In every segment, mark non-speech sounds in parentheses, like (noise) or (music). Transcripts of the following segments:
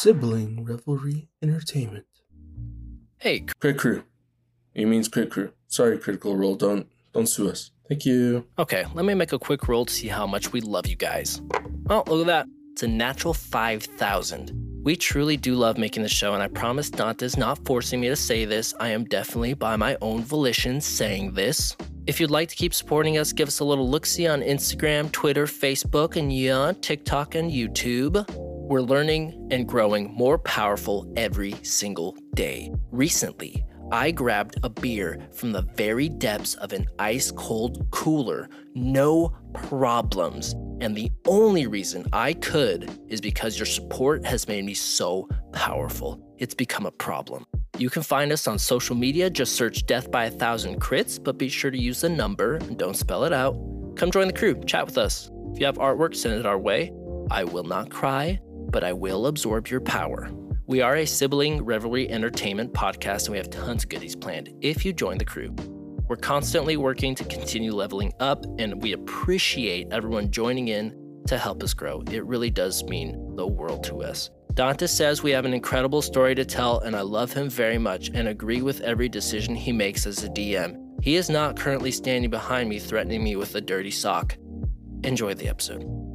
Sibling Revelry Entertainment. Hey, Crit Crew. It means Crit Crew. Sorry, Critical Role. Don't don't sue us. Thank you. okay, let me make a quick roll to see how much we love you guys. Oh, look at that. It's a natural 5,000. We truly do love making the show, and I promise Dante's not forcing me to say this. I am definitely by my own volition saying this. If you'd like to keep supporting us, give us a little look see on Instagram, Twitter, Facebook, and yeah, TikTok and YouTube. We're learning and growing more powerful every single day. Recently, I grabbed a beer from the very depths of an ice cold cooler, no problems. And the only reason I could is because your support has made me so powerful. It's become a problem. You can find us on social media, just search Death by a Thousand Crits, but be sure to use the number and don't spell it out. Come join the crew, chat with us. If you have artwork, send it our way. I will not cry, but I will absorb your power. We are a sibling revelry entertainment podcast and we have tons of goodies planned if you join the crew. We're constantly working to continue leveling up and we appreciate everyone joining in to help us grow. It really does mean the world to us. Dante says we have an incredible story to tell and I love him very much and agree with every decision he makes as a DM. He is not currently standing behind me threatening me with a dirty sock. Enjoy the episode.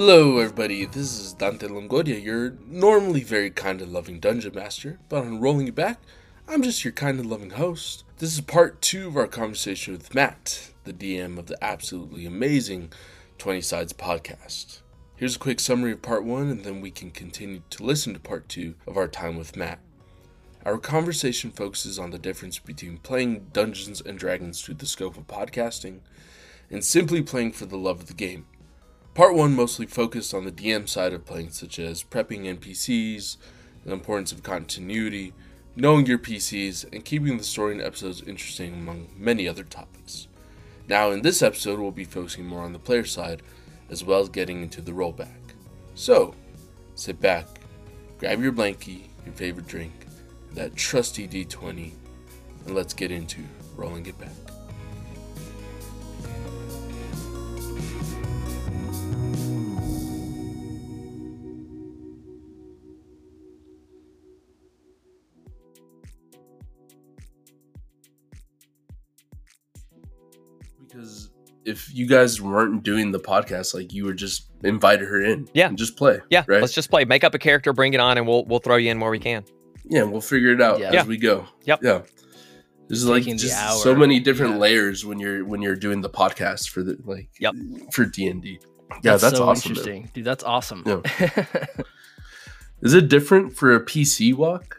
Hello, everybody. This is Dante Longoria, your normally very kind and loving dungeon master. But on rolling you back, I'm just your kind and loving host. This is part two of our conversation with Matt, the DM of the absolutely amazing 20 Sides podcast. Here's a quick summary of part one, and then we can continue to listen to part two of our time with Matt. Our conversation focuses on the difference between playing Dungeons and Dragons through the scope of podcasting and simply playing for the love of the game. Part 1 mostly focused on the DM side of playing, such as prepping NPCs, the importance of continuity, knowing your PCs, and keeping the story and episodes interesting, among many other topics. Now, in this episode, we'll be focusing more on the player side, as well as getting into the rollback. So, sit back, grab your blankie, your favorite drink, that trusty D20, and let's get into rolling it back. If you guys weren't doing the podcast, like you were just invited her in, Yeah. and just play, Yeah, right, let's just play. Make up a character, bring it on, and we'll we'll throw you in where we can. yeah, we'll figure it out Yeah. as Yeah. we go. Yep. yeah. There's like Taking the just hour. so many different Yeah. layers when you're when you're doing the podcast for the like Yep. for D and D. Yeah, that's, so awesome. man. interesting. Dude, that's awesome. Yeah. (laughs) Is it different for a PC walk?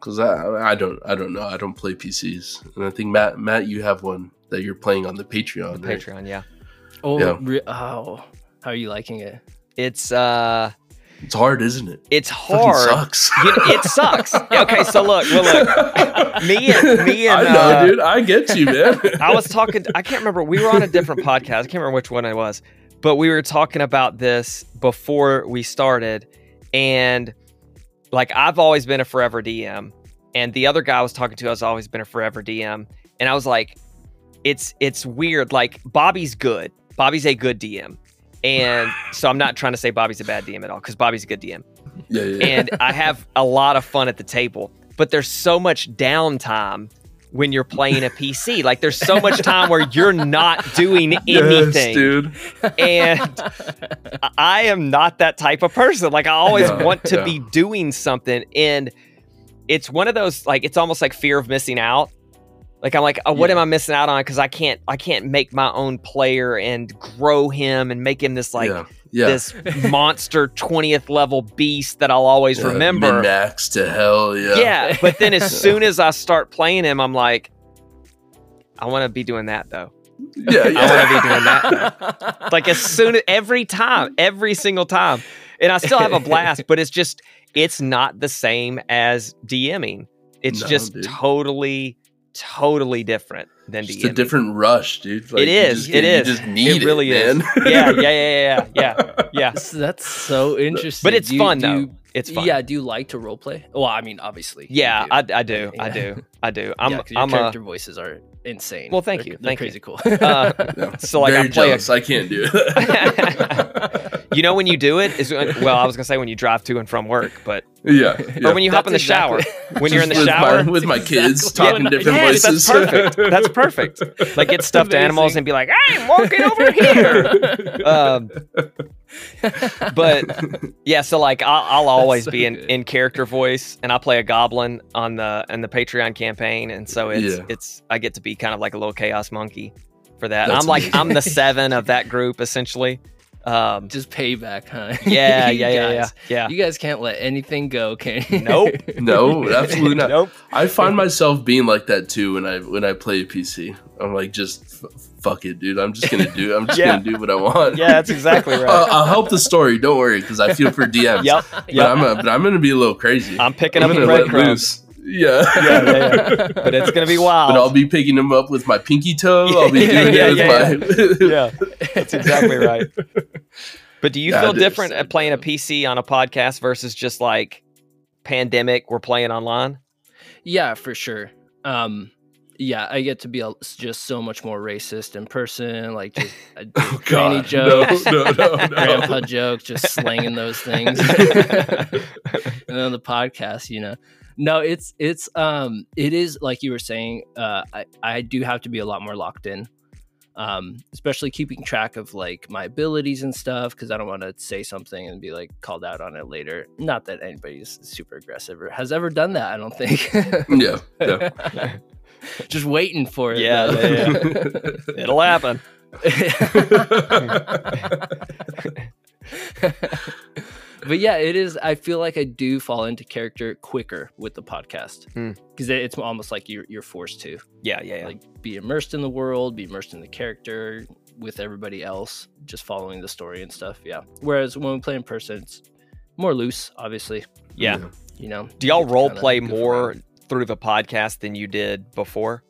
Because I I don't I don't know I don't play PCs and I think Matt Matt you have one that you're playing on the Patreon. The right? Patreon, yeah. oh, Yeah. re- oh, how are you liking it? It's uh, It's hard, isn't it? it's Fucking hard. sucks. You know, it sucks. (laughs) Okay, so look, well, look, me and me (laughs) and I know, uh, dude. I get you, man. (laughs) I was talking. I can't remember. We were on a different podcast. I can't remember which one it was, but we were talking about this before we started, and like I've always been a forever DM, and the other guy I was talking to has always been a forever DM, and I was like, it's it's weird. Like Bobby's good. Bobby's a good DM, and (laughs) so I'm not trying to say Bobby's a bad DM at all because Bobby's a good DM yeah, yeah, and I have a lot of fun at the table. But there's so much downtime when you're playing a PC. Like there's so much time where you're not doing (laughs) anything. Yes, dude. And I am not that type of person. Like I always No, want to be doing something. And it's one of those like it's almost like fear of missing out. Like I'm like, oh, what Yeah. am I missing out on? Because I can't I can't make my own player and grow him and make him this like yeah, yeah. this (laughs) monster 20th level beast that I'll always remember. Min-max to hell. Yeah. Yeah. but then as (laughs) soon as I start playing him, I'm like, I want to be doing that though. Yeah, yeah. I want to be doing that. Like as soon as every time, every single time. And I still have a blast, but it's just it's not the same as DMing. It's (laughs) No, just dude. totally, totally different than Just DMing. a different rush, dude. Like, It you is, just it get- is. You just need It really is. man. yeah, yeah, yeah, yeah, yeah, yeah. (laughs) That's, that's so interesting. But it's you- fun though. you- It's fun. Yeah, do you like to role play? Well, I mean, obviously. Yeah, do. I, I do. I do. I do. (laughs) I'm yeah, 'cause your I'm a character voices are insane. Well, thank They're- you, They're thank you. crazy cool. (laughs) Uh, Yeah. so like Very I play a jealous. I can't do it. (laughs) you know when you do it is well I was gonna say when you drive to and from work, but (laughs) yeah, yeah. or when you hop in the That's shower. When you're in the with shower, my, with my kids exactly talking different yes, voices. that's perfect. That's perfect. Like get stuffed animals and be like, I'm walking over here. um, (laughs) but yeah, so like I'll, I'll always so be in, good. in character voice, and I play a goblin on the in the Patreon campaign, and so it's Yeah. it's I get to be kind of like a little chaos monkey for that. I'm like. I'm the (laughs) seven of that group essentially. Um, Just payback, huh? (laughs) yeah, You yeah, yeah, yeah, guys- yeah. You guys can't let anything go, can you? Nope. no, absolutely not. Nope. I find myself being like that too when I when I play a PC. I'm like, just f- fuck it, dude. I'm just gonna do. I'm just (laughs) Yeah. gonna do what I want. Yeah, that's exactly (laughs) right. Uh, I'll help the story. Don't worry, because I feel for (laughs) DMs. yep. But Yep. I'm a, but I'm gonna be a little crazy. I'm picking I'm up the gonna breadcrumbs. loose. Yeah. Yeah, yeah, yeah. But it's gonna be wild. But I'll be picking them up with my pinky toe. I'll be Yeah, doing yeah, it with yeah, my. yeah, that's exactly right. But do you Yeah, feel different at playing a PC on a podcast versus just like pandemic? We're playing online. Yeah, for sure. Um, yeah, I get to be a, just so much more racist in person. Like just (laughs) Oh God! jokes, No, no, no, (laughs) grandpa jokes, just slanging those things. (laughs) and then the podcast, you know. No, it's it's um it is like you were saying. Uh, I I do have to be a lot more locked in. Um, especially keeping track of like my abilities and stuff because I don't want to say something and be like called out on it later. Not that anybody's super aggressive or has ever done that. I don't think. Yeah, yeah. (laughs) Just waiting for it. Yeah, though. yeah, (laughs) It'll happen. (laughs) but yeah, it is. I feel like I do fall into character quicker with the podcast Hmm. because it's almost like you're you're forced to Yeah, yeah, yeah. like be immersed in the world, be immersed in the character with everybody else, just following the story and stuff. Yeah. Whereas when we play in person, it's more loose, obviously. yeah. You know. Do y'all You get to role play more around. Through the podcast than you did before?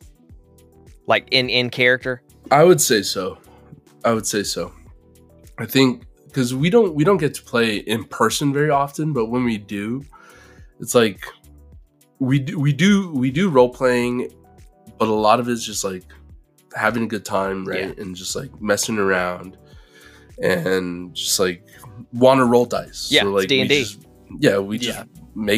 Like in in character? I would say so. I would say so. I think because we don't we don't get to play in person very often, but when we do, it's like we do we do we do role playing, but a lot of it's just like having a good time, right? And just like messing around and just like want to roll dice. Yeah, so, like we D&D. just- yeah, we just Yeah.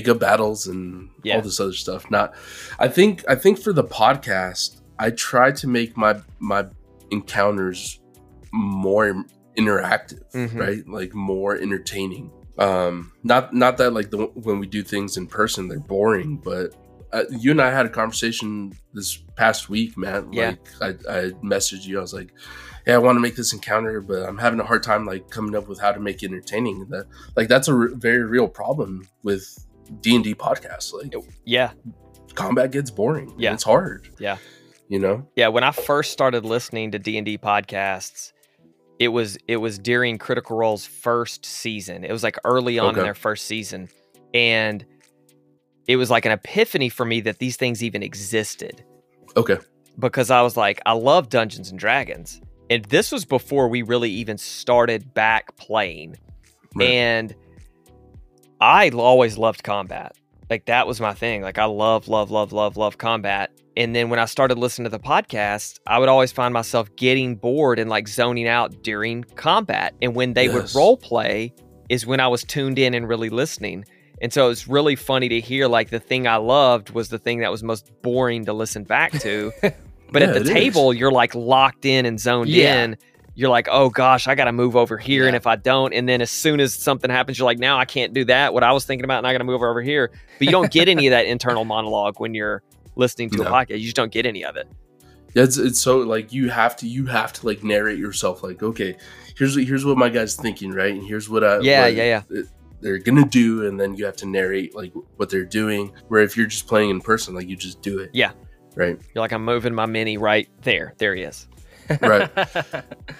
Up battles and Yeah. all this other stuff. Not, I think I think for the podcast, I try to make my my encounters more interactive, Mhm. right? Like more entertaining. Um, not not that like the when we do things in person they're boring, but uh, you and I had a conversation this past week, man. Yeah. Like I, I messaged you. I was like, "Hey, I want to make this encounter, but I'm having a hard time like coming up with how to make it entertaining." And that like that's a re- very real problem with D and D podcasts. Like Yeah. combat gets boring. Yeah. it's hard. Yeah. you know. Yeah, when I first started listening to D&D podcasts, it was it was during Critical Role's first season. It was like early on in their first season. And it was like an epiphany for me that these things even existed Okay. because I was like, I love Dungeons and Dragons. And this was before we really even started back playing. Right. And I always loved combat. Like that was my thing. Like I love, love, love, love, love combat. And then when I started listening to the podcast, I would always find myself getting bored and like zoning out during combat. And when they would role play is when I was tuned in and really listening. And so it's really funny to hear like the thing I loved was the thing that was most boring to listen back to. (laughs) But Yeah, at the it is. table, you're like locked in and zoned Yeah. in. You're like, oh gosh, I got to move over here. And if I don't, and then as soon as something happens, you're like, now I can't do that. What I was thinking about, and I got to move over here. But you don't get any of that internal monologue when you're listening to a podcast. You just don't get any of it. Yeah, it's, it's so like you have to you have to like narrate yourself like okay here's here's what my guy's thinking right and here's what I Yeah, what yeah, it- they're gonna do and then you have to narrate like what they're doing where if you're just playing in person like you just do it Yeah. right You're like, I'm moving my mini right there. There he is. Right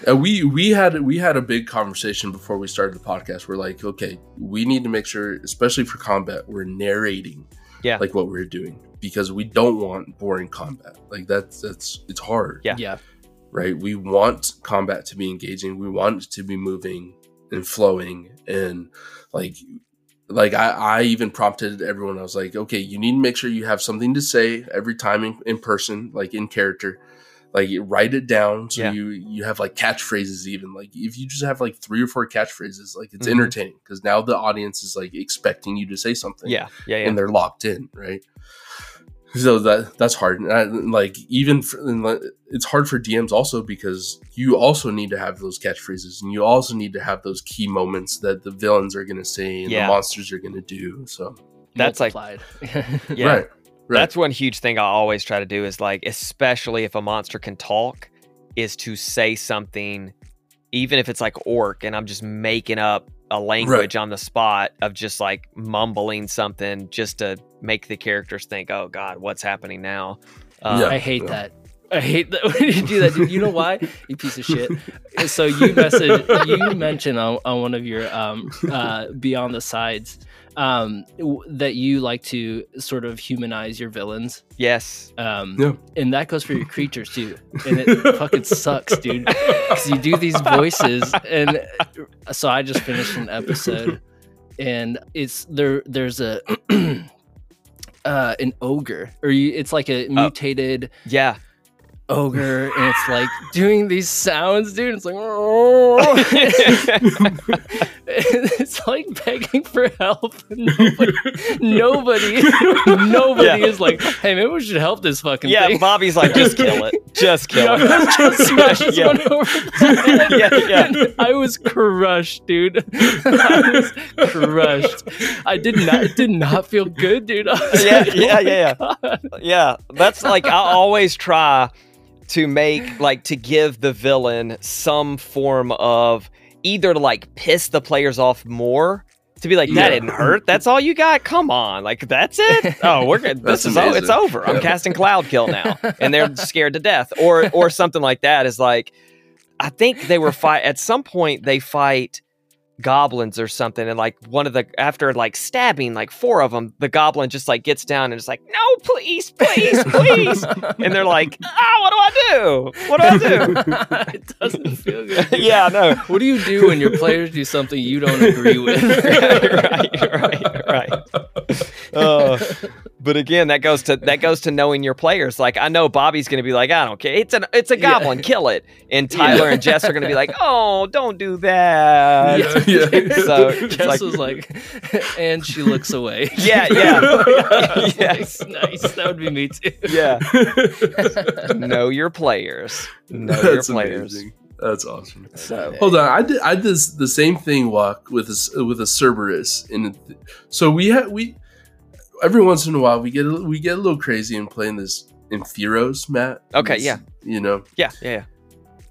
uh, we we had we had a big conversation before we started the podcast we're like okay we need to make sure especially for combat we're narrating Yeah. like what we're doing because we don't want boring combat like that's that's it's hard Yeah. yeah. right? We want combat to be engaging. We want it to be moving and flowing and like like I, I even prompted everyone. I was like, okay, you need to make sure you have something to say every time in, in person, like in character. Like write it down so Yeah. you you have like catchphrases. Even like if you just have like three or four catchphrases, like it's Mhm. entertaining because now the audience is like expecting you to say something Yeah, yeah, yeah. and they're locked in, right? So that that's hard. And I, like even for, and like, it's hard for DMs also because you also need to have those catchphrases and you also need to have those key moments that the villains are going to say and Yeah. the monsters are going to do. So That's like- Multiplied. Yeah. right, right, That's one huge thing I always try to do is like, especially if a monster can talk, is to say something, even if it's like orc and I'm just making up a language on the spot of just like mumbling something just to make the characters think, oh God, what's happening now? Um, Yeah. I hate that. I hate that (laughs) when you do that. Dude. You know why? You piece of shit. So you message you mentioned on, on one of your um uh beyond the sides um w- that you like to sort of humanize your villains. Yes. Um Yeah. and that goes for your creatures too. And it (laughs) fucking sucks, dude. Cuz you do these voices and so I just finished an episode and it's there there's a (clears throat) uh an ogre or you, it's like a mutated Yeah. Ogre and it's like doing these sounds dude it's like (laughs) it's like begging for help (laughs) nobody nobody, nobody Yeah. is like hey maybe we should help this fucking yeah. thing Bobby's like, just kill it. (laughs) Just kill it. just Yeah. one over. Yeah, yeah. I was crushed, dude. I was crushed. I did not it did not feel good, dude. Yeah, like, yeah, oh my yeah, Yeah, that's like I always try to make like to give the villain some form of either to like piss the players off more to be like that Yeah. didn't hurt. That's all you got. Come on, like that's it. (laughs) Oh, we're good. This is o- it's over. I'm casting cloud kill now, and they're (laughs) scared to death, or or something like that. Is like I think they were fight at some point. They fight goblins or something and like one of the after like stabbing like four of them the goblin just like gets down and is like no please please please. (laughs) And they're like ah what do i do? What do i do? (laughs) It doesn't feel good. (laughs) yeah no. What do you do when your players do something you don't agree with? right right right. Uh, but again that goes to that goes to knowing your players. Like i know bobby's gonna be like i don't care. It's an it's a Yeah. goblin. Kill it. And tyler and jess are gonna be like oh don't do that. Yeah, yeah. (laughs) So, Jess like- was like, (laughs) and she looks away. (laughs) Yeah, yeah. I Yes. nice. That would be me too. yeah know your players know your players amazing. That's awesome. so Hold on, I did I did this, the same thing walk with a s- with a Cerberus, and so we had we every once in a while we get a, we get a little crazy and playing this Inferos, Matt. Okay, This- yeah. you know, yeah yeah yeah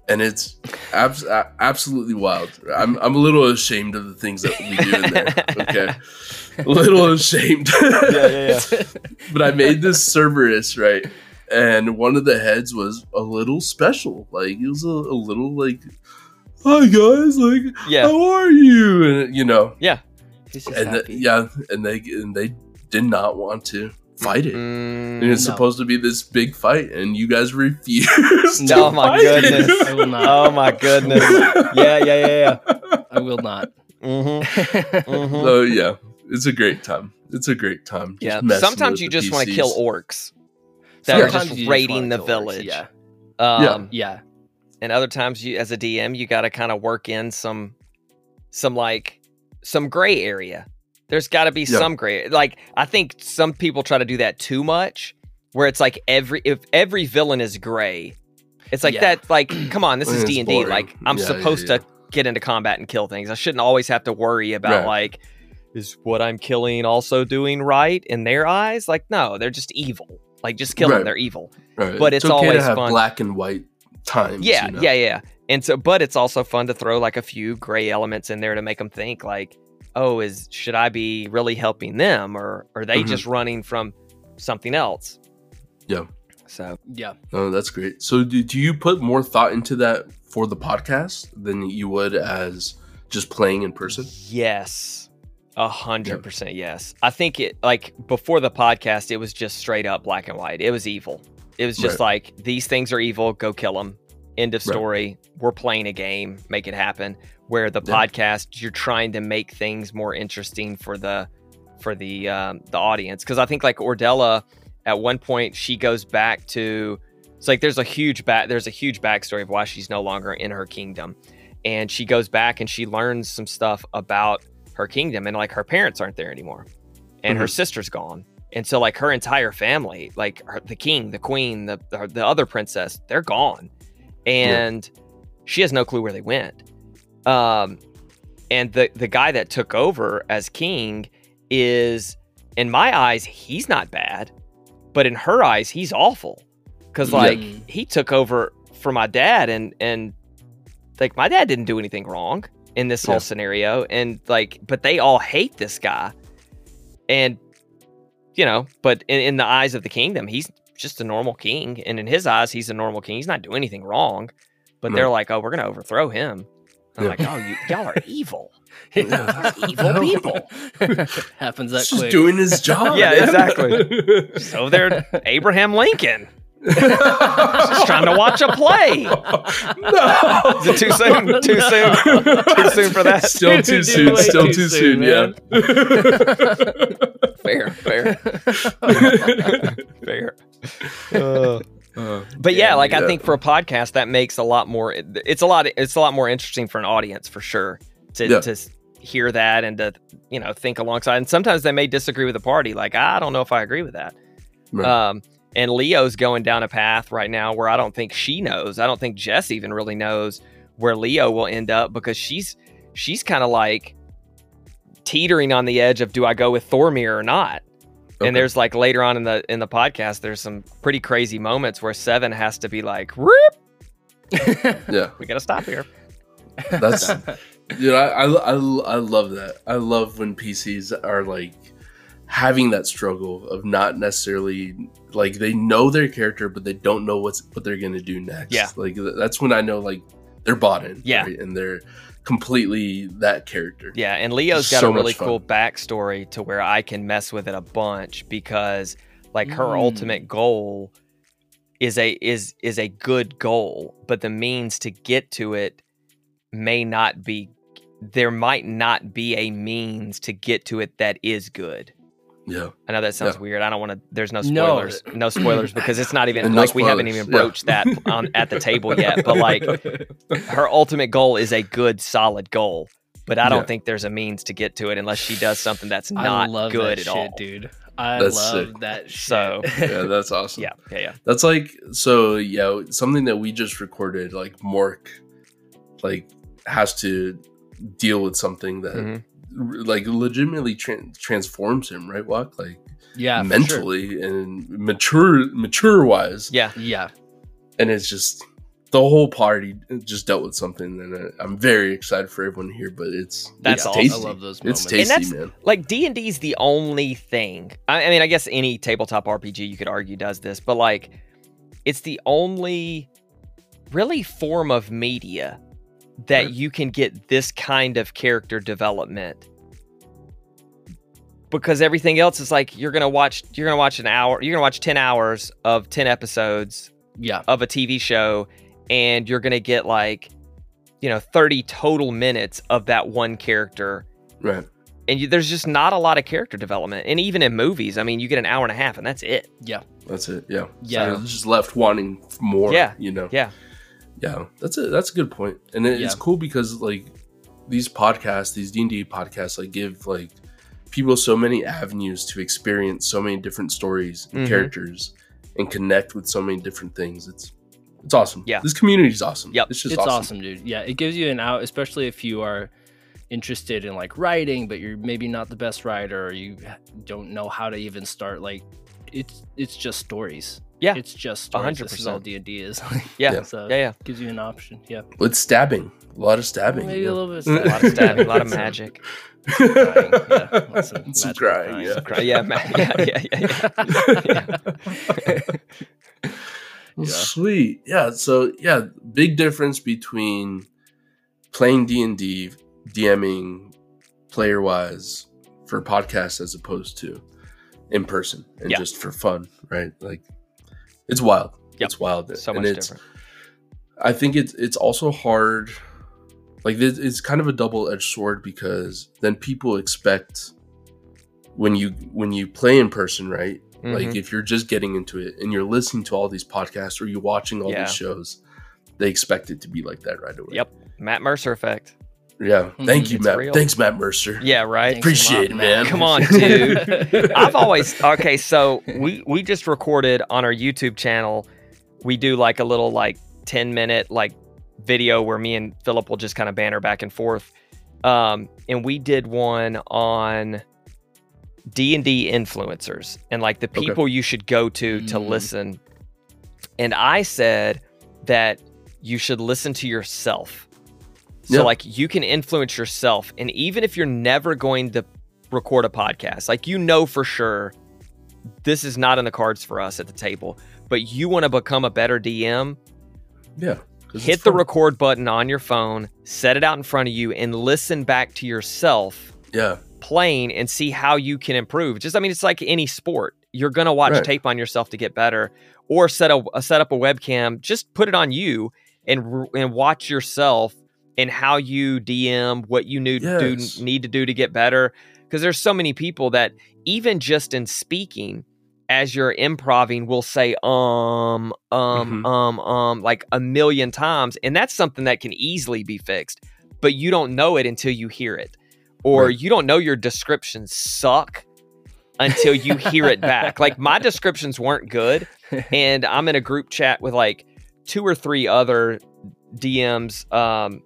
and it's abs- absolutely wild. I'm I'm a little ashamed of the things that we do in there. (laughs) Okay, a little ashamed. yeah yeah yeah (laughs) but I made this Cerberus right, and one of the heads was a little special. Like it was a, a little like, "Hi guys, like yeah how are you?" And you know, just and the, yeah, and they and they did not want to fight it. Mm, and it's no. supposed to be this big fight, and you guys refused. (laughs) to Oh my fight it. goodness. (laughs) I will not. oh my goodness yeah yeah yeah yeah I will not. mm-hmm, (laughs) mm-hmm. So yeah, it's a great time. It's a great time. just yeah sometimes with you just want to kill orcs that are Sometimes just you just raiding wanna the kill orcs, village Yeah. um Yeah. and other times you as a dm you got to kind of work in some some like some gray area there's got to be Yeah. some gray like i think some people try to do that too much where it's like every if every villain is gray it's like Yeah. that like (clears throat) come on this is d&d like i'm Yeah, supposed to get into combat and kill things i shouldn't always have to worry about Right. like is what i'm killing also doing right in their eyes like no they're just evil like just kill them they're evil Right. but it's okay always to have fun. black and white times. yeah, you know? yeah, yeah. And so, but it's also fun to throw like a few gray elements in there to make them think like, oh, is should I be really helping them, or are they Mhm. just running from something else? Yeah. So Yeah. Oh, that's great. So, do, do you put more thought into that for the podcast than you would as just playing in person? yes, a hundred percent yes. I think it like before the podcast, it was just straight up black and white. It was evil. It was just Right. like these things are evil. Go kill them. End of Right. story. We're playing a game. Make it happen. Where the Yeah. podcast you're trying to make things more interesting for the for the um, the audience. Because I think like Ordella at one point she goes back to it's like there's a huge back there's a huge backstory of why she's no longer in her kingdom. And she goes back and she learns some stuff about her kingdom and like her parents aren't there anymore. And her sister's gone. And so like her entire family like her, the king the queen the, the the other princess they're gone. And she has no clue where they went um and the the guy that took over as king is in my eyes he's not bad but in her eyes he's awful. Because like he took over for my dad and and like my dad didn't do anything wrong in this whole Yeah. scenario. And like but they all hate this guy. And you know but in, in the eyes of the kingdom he's just a normal king. And in his eyes he's a normal king. He's not doing anything wrong. But they're like oh we're gonna overthrow him i'm Yeah. like oh you, y'all are evil (laughs) Yeah. evil (laughs) people (laughs) Happens that He's just doing his job. Yeah, exactly. so they're abraham lincoln just trying to watch a play no. Is it too soon? Too soon? Too soon for that? Still Dude, too soon. way Still too too soon, soon. Yeah. fair fair fair Uh, Uh, but yeah, like I think for a podcast that makes a lot more it's a lot it's a lot more interesting for an audience for sure to Yeah. to hear that and to you know think alongside and sometimes they may disagree with the party like I don't know if I agree with that. Right. Um and Leo's going down a path right now where I don't think she knows. I don't think Jess even really knows where Leo will end up because she's she's kind of like teetering on the edge of do I go with Thormir or not? Okay. And there's like later on in the in the podcast, there's some pretty crazy moments where Seven has to be like, "Rip, (laughs) yeah. we gotta stop here." That's (laughs) dude. I, I I I love that. I love when PCs are like having that struggle of not necessarily like they know their character, but they don't know what's what they're gonna do next. Yeah. like that's when I know like they're bought in. Yeah. right? and they're completely that character. Yeah, and Leo's got So a really cool backstory to where I can mess with it a bunch because like her Mm. ultimate goal is a is is a good goal, but the means to get to it may not be there might not be a means to get to it that is good. Yeah, I know that sounds Yeah. weird. I don't want to. There's no No. spoilers. No, spoilers because it's not even And no like we haven't spoilers, even yeah. broached that on at the table yet. But (laughs) like her ultimate goal is a good, solid goal. But I don't Yeah. think there's a means to get to it unless she does something that's I not love good that at shit, all. dude. I That's love sick. that shit. So, (laughs) yeah, that's awesome. Yeah, yeah, yeah. That's like so yeah, something that we just recorded, like Mork like has to deal with something that Mhm. R- like legitimately tran transforms him, right? Walk like yeah, for sure. mentally and mature mature wise. Yeah, Yeah, And it's just the whole party just dealt with something and I'm very excited for everyone here, but it's That's it's awesome. tasty. I love those It's moments. And tasty, that's- man. like D and D is the only thing. I, I mean, I guess any tabletop RPG you could argue does this, but like, it's the only really form of media that Right. you can get this kind of character development. Because everything else is like you're gonna watch you're gonna watch an hour you're gonna watch ten hours of ten episodes yeah, of a TV show and you're going to get like you know 30 total minutes of that one character Right. and you, there's just not a lot of character development and even in movies I mean you get an hour and a half and that's it yeah. That's it. Yeah. Yeah. So just left wanting more. Yeah. You know. yeah Yeah, that's a that's a good point, and it, it's cool because like these podcasts, these D and D podcasts, like give like people so many avenues to experience so many different stories and Mhm. characters and connect with so many different things. It's it's awesome. Yeah. this community is awesome. Yep. it's just it's awesome. awesome. dude. Yeah, it gives you an out, especially if you are interested in like writing, but you're maybe not the best writer, or you don't know how to even start. Like, it's it's just stories. Yeah. it's just stories. hundred This is all. D and D is. yeah (laughs) (laughs) Yeah. so yeah yeah gives you an option. Yeah, With stabbing, a lot of stabbing. maybe yeah. a little bit. (laughs) a lot of stabbing a lot of Some- magic crying, yeah. Lots of Some crying, crying. yeah. Cry- yeah, ma- yeah yeah yeah yeah, Well, Sweet. Yeah. So yeah, big difference between playing D and D, DMing, player wise for podcasts as opposed to in person and Yeah. just for fun, right? Like it's wild. Yep. It's wild. so and much it's, different I think it's it's also hard like this, it's kind of a double edged sword because then people expect when you when you play in person, right? Like Mhm. if you're just getting into it and you're listening to all these podcasts or you're watching all Yeah. these shows, they expect it to be like that right away. Yep. Matt Mercer effect. Yeah. Thank Mhm. you, Matt. real. Thanks, Matt Mercer. Yeah, right. Thanks Appreciate lot, it, man. Come on, dude. (laughs) I've always okay. So we we just recorded on our YouTube channel. We do like a little like ten minute like video where me and Philip will just kind of banter back and forth. Um, and we did one on D and D influencers and like the Okay. people you should go to to Mm. listen. And I said that you should listen to yourself. So Yeah. like you can influence yourself, and even if you're never going to record a podcast, like you know for sure this is not in the cards for us at the table, but you want to become a better DM, Yeah. hit the record button on your phone, set it out in front of you, and listen back to yourself Yeah. playing and see how you can improve. Just I mean, it's like any sport. You're gonna watch Right. tape on yourself to get better, or set a, a set up a webcam. Just put it on you and and watch yourself and how you DM, what you need Yes. do need to do to get better. Because there's so many people that even just in speaking, as you're improving, will say um um Mhm. um um like a million times, and that's something that can easily be fixed. But you don't know it until you hear it or Right. you don't know your descriptions suck until you hear it back. Like my (laughs) descriptions weren't good, (laughs) and I'm in a group chat with like two or three other DMs um,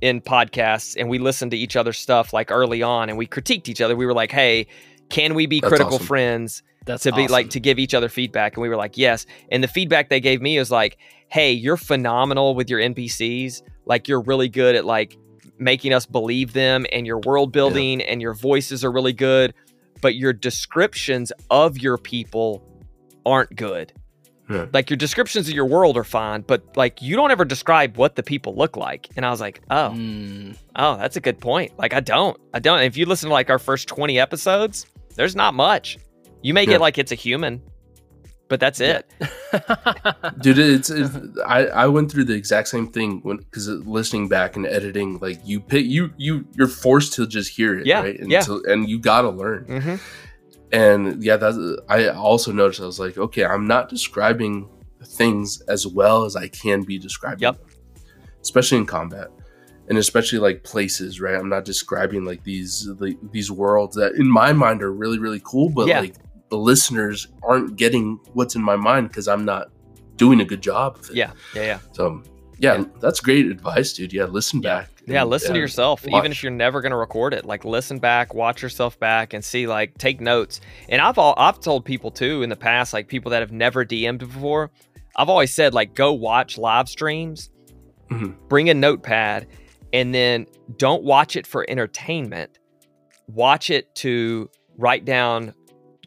in podcasts, and we listened to each other's stuff like early on, and we critiqued each other. We were like, "Hey, can we be That's critical awesome. friends?" That's to be like to give each other feedback and we were like yes and the feedback they gave me was like hey you're phenomenal with your npcs like you're really good at like making us believe them and your world building and your voices are really good but your descriptions of your people aren't good Yeah. like your descriptions of your world are fine but like you don't ever describe what the people look like. And i was like oh. Mm, oh that's a good point. Like i don't. I don't. If you listen to like our first 20 episodes there's not much. You make Yeah. it like it's a human but that's it. (laughs) Dude it's, it's i i went through the exact same thing when because listening back and editing like you pick you you you're forced to just hear it Yeah, right? And yeah. so- and you gotta learn. Mm-hmm. And yeah that's i also noticed i was like okay i'm not describing things as well as i can be describing Yep. them, especially in combat. And especially like places right? I'm not describing like these like, these worlds that in my mind are really really cool but Yeah. like the listeners aren't getting what's in my mind because i'm not doing a good job of it. Yeah. Yeah yeah. So yeah, Yeah. that's great advice dude yeah listen back yeah and, listen to yourself even if you're never going to record it like listen back watch yourself back and see like take notes and i've all i've told people too in the past like people that have never dm'd before i've always said like go watch live streams Mhm. bring a notepad and then don't watch it for entertainment watch it to write down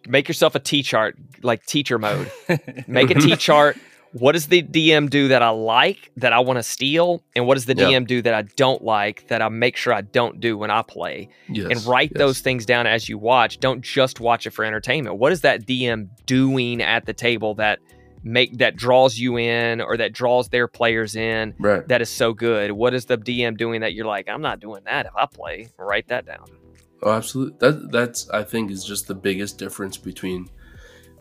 make yourself a t chart like teacher mode (laughs) make a T chart. What does the DM do that I like that I want to steal? And what does the Yeah. DM do that I don't like that I make sure I don't do when I play? yes, and write yes. those things down as you watch. Don't just watch it for entertainment. What is that DM doing at the table that make that draws you in or that draws their players in right that is so good? What is the DM doing that you're like, I'm not doing that if I play? Write that down. Oh, absolutely. That that's I think is just the biggest difference between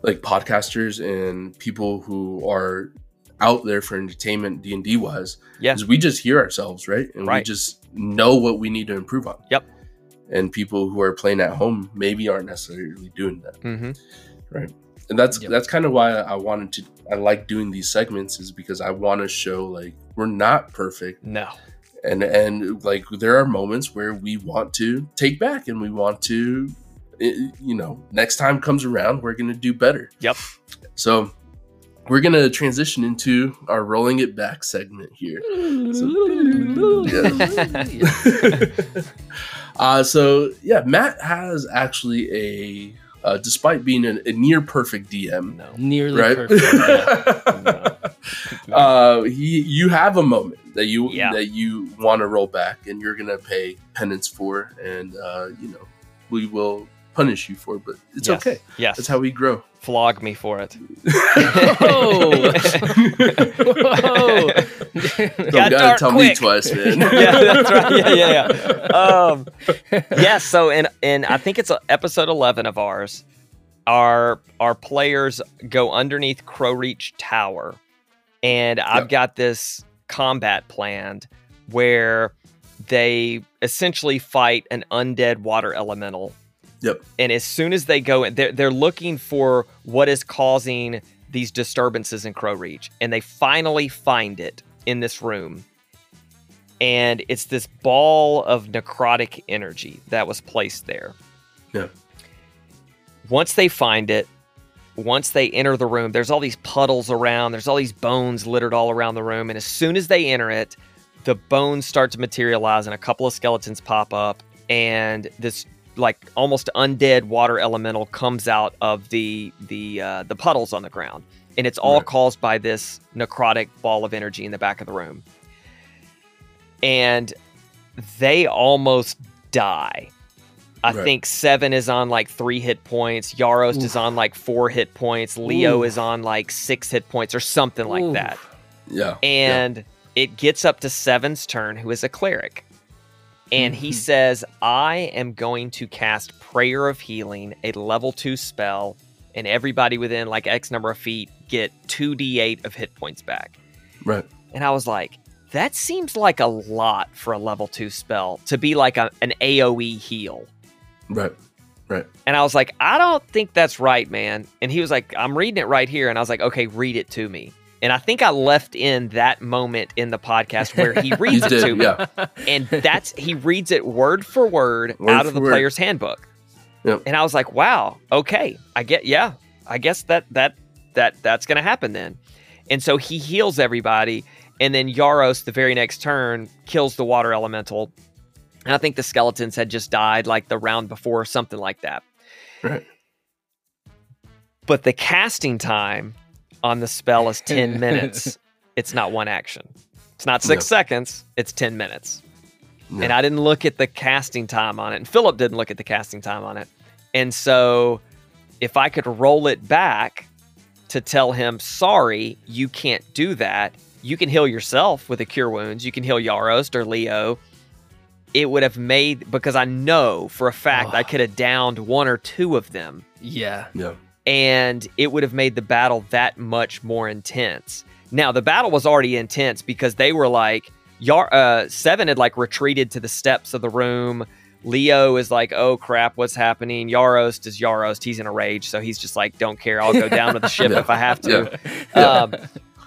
like podcasters and people who are out there for entertainment D and D wise. Yeah. is we just hear ourselves right, and we just know what we need to improve on. Yep. And people who are playing at home maybe aren't necessarily doing that, Mm-hmm. Right. And that's Yep. that's kind of why I wanted to. I like doing these segments is because I want to show like we're not perfect No. and and like there are moments where we want to take back and we want to i- you know next time comes around we're gonna do better Yep. so we're gonna transition into our rolling it back segment here (laughs) uh so yeah matt has actually a uh, despite being a, a near perfect dm No. Nearly right perfect. yeah. (laughs) uh he you have a moment that you Yeah. that you want to roll back and you're gonna pay penance for and uh you know we will punish you for, but it's Yes. okay. Yes. That's how we grow. Flog me for it. Whoa. Whoa. (laughs) Don't Got gotta tell quick. me twice, man. (laughs) yeah, that's right. Yeah, yeah, yeah. Um, yes. So in in I think it's episode eleven of ours. Our our players go underneath Crow Reach Tower, and I've Yep. got this combat planned where they essentially fight an undead water elemental. Yep. And as soon as they go in, they're, they're looking for what is causing these disturbances in Crow Reach. And they finally find it in this room. And it's this ball of necrotic energy that was placed there. Yeah. Once they find it, once they enter the room, there's all these puddles around, there's all these bones littered all around the room. And as soon as they enter it, the bones start to materialize and a couple of skeletons pop up. And this like almost undead water elemental comes out of the the uh, the puddles on the ground, and it's all Right. caused by this necrotic ball of energy in the back of the room. And they almost die. I Right. think Seven is on like three hit points. Yaros Oof. is on like four hit points. Leo Oof. is on like six hit points or something like that Yeah. and it gets up to Seven's turn, who is a cleric. And he Mhm. says, I am going to cast Prayer of Healing, a level two spell, and everybody within like X number of feet get 2d8 of hit points back. Right. And I was like, that seems like a lot for a level two spell to be like a, an AoE heal. Right. Right. And I was like, I don't think that's right, man. And he was like, I'm reading it right here. And I was like, okay, read it to me. And I think I left in that moment in the podcast where he (laughs) reads it to me. Yeah. And that's he reads it word for word, Word out of the word. player's handbook. Yep. And I was like, wow, okay. I get yeah. I guess that that that that's gonna happen then. And so he heals everybody, and then Yaros, the very next turn, kills the water elemental. And I think the skeletons had just died like the round before, something like that. Right. But the casting time on the spell is (laughs) 10 minutes. It's not one action. It's not six Yeah. seconds, it's 10 minutes. Yeah. And I didn't look at the casting time on it. And Philip didn't look at the casting time on it. And so if I could roll it back to tell him, sorry, you can't do that, you can heal yourself with a cure wounds. You can heal Yarost or Leo. It would have made, because I know for a fact I Oh. could have downed one or two of them yeah. Yeah. And it would have made the battle that much more intense. Now, the battle was already intense because they were like, Yar- uh, Seven had like retreated to the steps of the room. Leo is like, oh crap, what's happening? Yarost is Yarost. He's in a rage. So he's just like, don't care. I'll go down to the (laughs) ship Yeah. if I have to. Yeah. Um,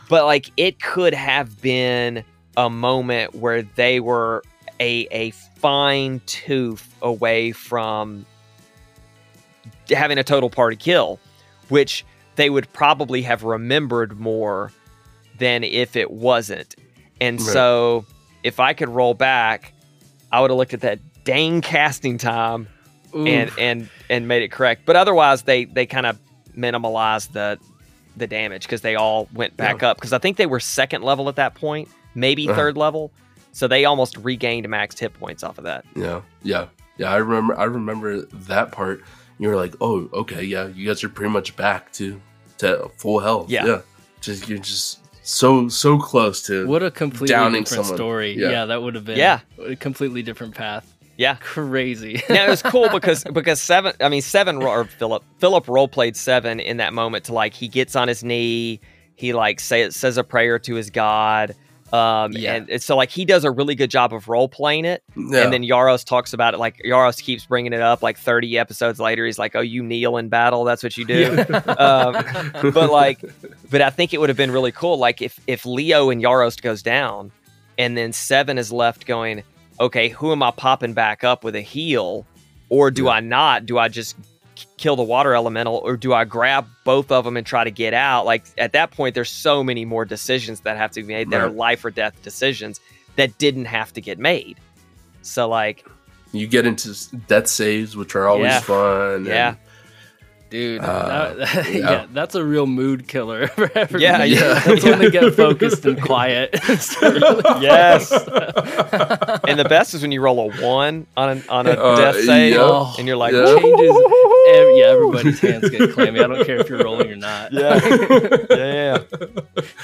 but like, it could have been a moment where they were a, a fine tooth away from having a total party kill, which they would probably have remembered more than if it wasn't. And Right. so if I could roll back, I would have looked at that dang casting time and Oof. and and made it correct. But otherwise they they kind of minimalized the the damage because they all went back up because I think they were second level at that point, maybe Uh-huh. third level. So they almost regained max hit points off of that. Yeah, yeah, yeah. I remember. I remember that part. You were like, "Oh, okay, yeah. You guys are pretty much back to to full health." Yeah. Just you're just so so close to. what a completely downing different someone. story. Yeah. Yeah. that would have been Yeah. a completely different path. Yeah. Crazy. (laughs) now it was cool because because seven i mean seven ro- or philip philip role played seven in that moment to like he gets on his knee he like say, says a prayer to his god um Yeah. and, and so like he does a really good job of role playing it Yeah. and then yaros talks about it like yaros keeps bringing it up like 30 episodes later he's like oh you kneel in battle that's what you do um, but like (laughs) but i think it would have been really cool like if if leo and yaros goes down and then seven is left going okay who am i popping back up with a heal or do Yeah. i not do i just kill the water elemental or do i grab both of them and try to get out like at that point there's so many more decisions that have to be made that are life or death decisions that didn't have to get made so like you get into death saves, which are always Yeah. fun. and Yeah. Dude, Uh, that- (laughs) yeah. yeah. that's a real mood killer (laughs) for everybody. Yeah, yeah. That's when they get (laughs) focused and quiet. Yes. and the best is when you roll a one on a, on a Uh, death save, yeah. and you're like, Yeah. changes. ev- yeah, everybody's hands get clammy. I don't care if you're rolling or not. yeah, yeah,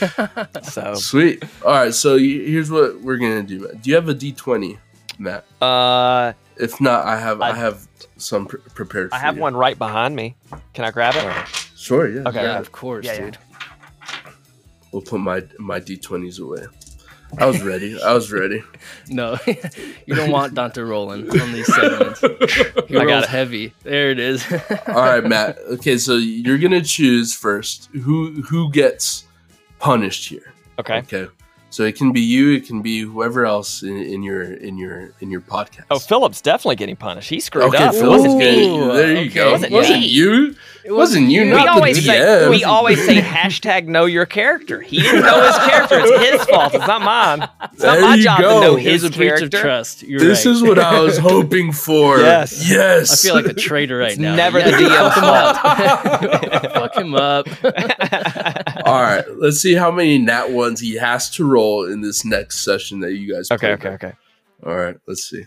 yeah. So, Sweet. All right, so here's what we're gonna do. Matt. Do you have a D twenty, Matt? uh, If not, I have I, I- have some pre- prepared. I have you. one right behind me. Can I grab it? Uh, sure. Yeah. Okay. Yeah, of course, Yeah, yeah. dude. We'll put my my D twenties away. I was ready. I was ready. (laughs) No, (laughs) you don't want Dante rolling on these (laughs) segments. He I got rolls heavy. There it is. All right, Matt. Okay, so you're gonna choose first who who gets punished here. Okay. Okay. So it can be you. It can be whoever else in, in your in your in your podcast. Oh, Philip's definitely getting punished. He screwed okay. up. It Phil's wasn't me. There you Okay. go. Wasn't Wasn't, you? It wasn't you. We Not the always say DM. we always say hashtag know your character. He didn't know his character. It's his fault. It's not mine. It's not There my job go. to know Here's his a breach of character. trust. You're This right. is what I was (laughs) hoping for. Yes. Yes. I feel like a traitor right now. never Yeah, the DM's (laughs) fuck him up. fuck him up. All right. Let's see how many nat ones he has to roll in this next session that you guys. okay, play. okay, okay. All right. Let's see.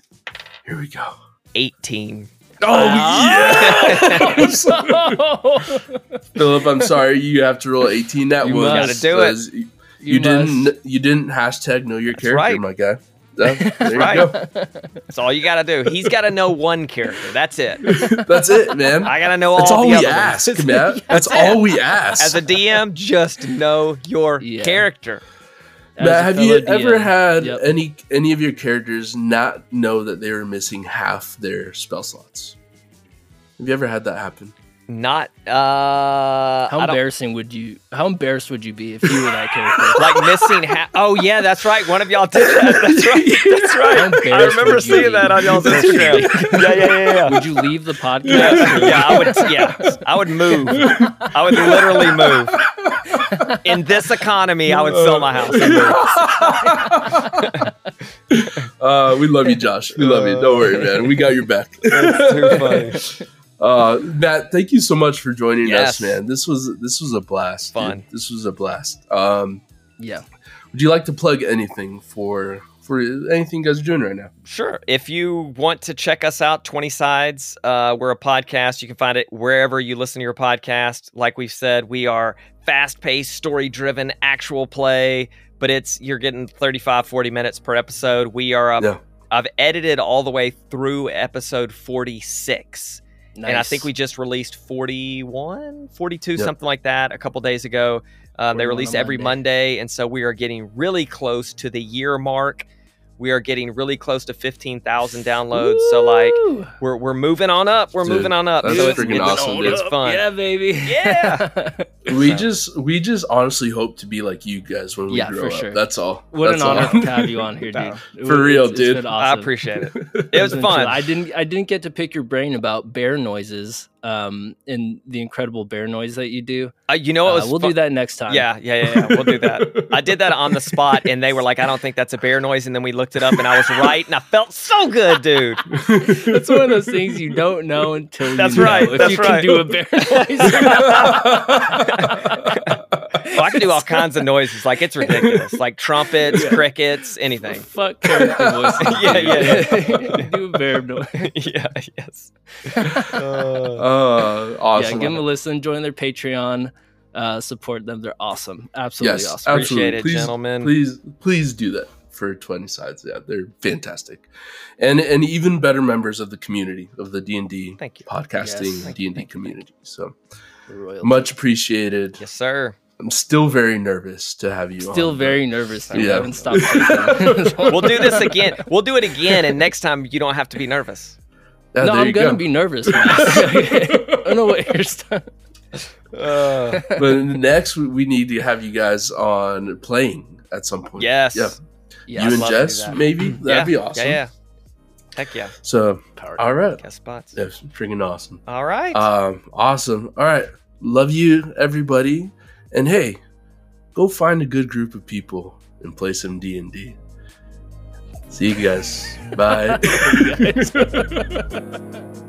Here we go. 18. Oh Ah. yes. (laughs) (laughs) Philip, I'm sorry. You have to roll 18 nat You ones. must. Gotta do it. You, You didn't. You didn't hashtag know your character, right. my guy. Yeah, there you (laughs) right. go. That's all you got to do. He's got to know one character. That's it. (laughs) That's it, man. I got to know That's all all the we other ones. ask, (laughs) man. That's it. all we ask. As a DM, just know your Yeah. character. As Matt, have you fellow ever had Yep. any any of your characters not know that they were missing half their spell slots? Have you ever had that happen? Not uh How embarrassing would you? How embarrassed would you be if you were that character? (laughs) like missing half. Oh yeah, that's right. One of y'all did that. (laughs) That's right. That's right. I remember seeing be? that on y'all's Instagram. (laughs) yeah, yeah, yeah, yeah. Would you leave the podcast? Yeah, yeah, I would. Yeah, I would move. I would literally move. In this economy, I would sell my house. Uh, we love you, Josh. We love you. Don't worry, man. We got your back. That's too funny. Uh, Matt, thank you so much for joining Yes. us, man. This was this was a blast. dude. Fun. This was a blast. Um, Yeah. would you like to plug anything for for anything you guys are doing right now? Sure. If you want to check us out, 20 Sides, uh, we're a podcast. You can find it wherever you listen to your podcast. Like we've said, we are fast paced, story driven, actual play, but it's you're getting 35, 40 minutes per episode. We are up. Yeah. I've edited all the way through episode 46. And I think we just released 41, 42, Yep. something like that a couple days ago. Um, they release every Monday. Monday. And so we are getting really close to the year mark. We are getting really close to 15,000 downloads. So, like, we're, we're moving on up. We're Dude, moving on up. that's so it's, freaking it's, awesome, dude. it's fun. Yeah, baby. Yeah. (laughs) We So- just we just honestly hope to be like you guys when we Yeah, grow for up. sure. That's all. what That's an honor to have you on (laughs) here, dude. For real, It's- it's dude. been I appreciate it. (laughs) It was fun. I didn't. I didn't get to pick your brain about bear noises, um, and the incredible bear noise that you do. Uh, you know what Uh, we'll fun? do that next time. Yeah, yeah, yeah, yeah. We'll do that. I did that on the spot, and they were like, "I don't think that's a bear noise." And then we looked it up, and I was right, and I felt so good, dude. (laughs) That's one of those things you don't know until That's you know right, if that's you right. can do a bear (laughs) noise. (laughs) or not. Well, I can do all kinds of noises, like it's ridiculous, like trumpets, crickets, anything. Fuck character voice. (laughs) Yeah, yeah, (laughs) do a bear noise. (laughs) yeah, yes. Uh, awesome. Yeah, give them a listen. Join their Patreon. Uh, support them. They're awesome. Absolutely yes, awesome. absolutely. Appreciate it, gentlemen. Please, please do that for Twenty Sides. Yeah, they're fantastic, and and even better members of the community of the D and D Thank you. Yes, podcasting thank d&d thank you, community. So Royalty. much appreciated. Yes, sir. I'm still very nervous to have you. Still on, very nervous. Dude. Yeah. Haven't stopped. (laughs) We'll do this again. We'll do it again, and next time you don't have to be nervous. but- Yeah, no, I'm gonna go. be nervous. (laughs) (laughs) I don't know what you're st- but next we- we need to have you guys on playing at some point. Yes. Yeah. Yeah, you I'd and love to do Jess, that. maybe that'd yeah. be awesome. Yeah, yeah. Heck yeah. So, Power. all right, Guest spots. that's freaking awesome. All right. Um, awesome. All right, love you, everybody, and hey, go find a good group of people and play some D and D. See you guys. Bye. (laughs) Guys. (laughs)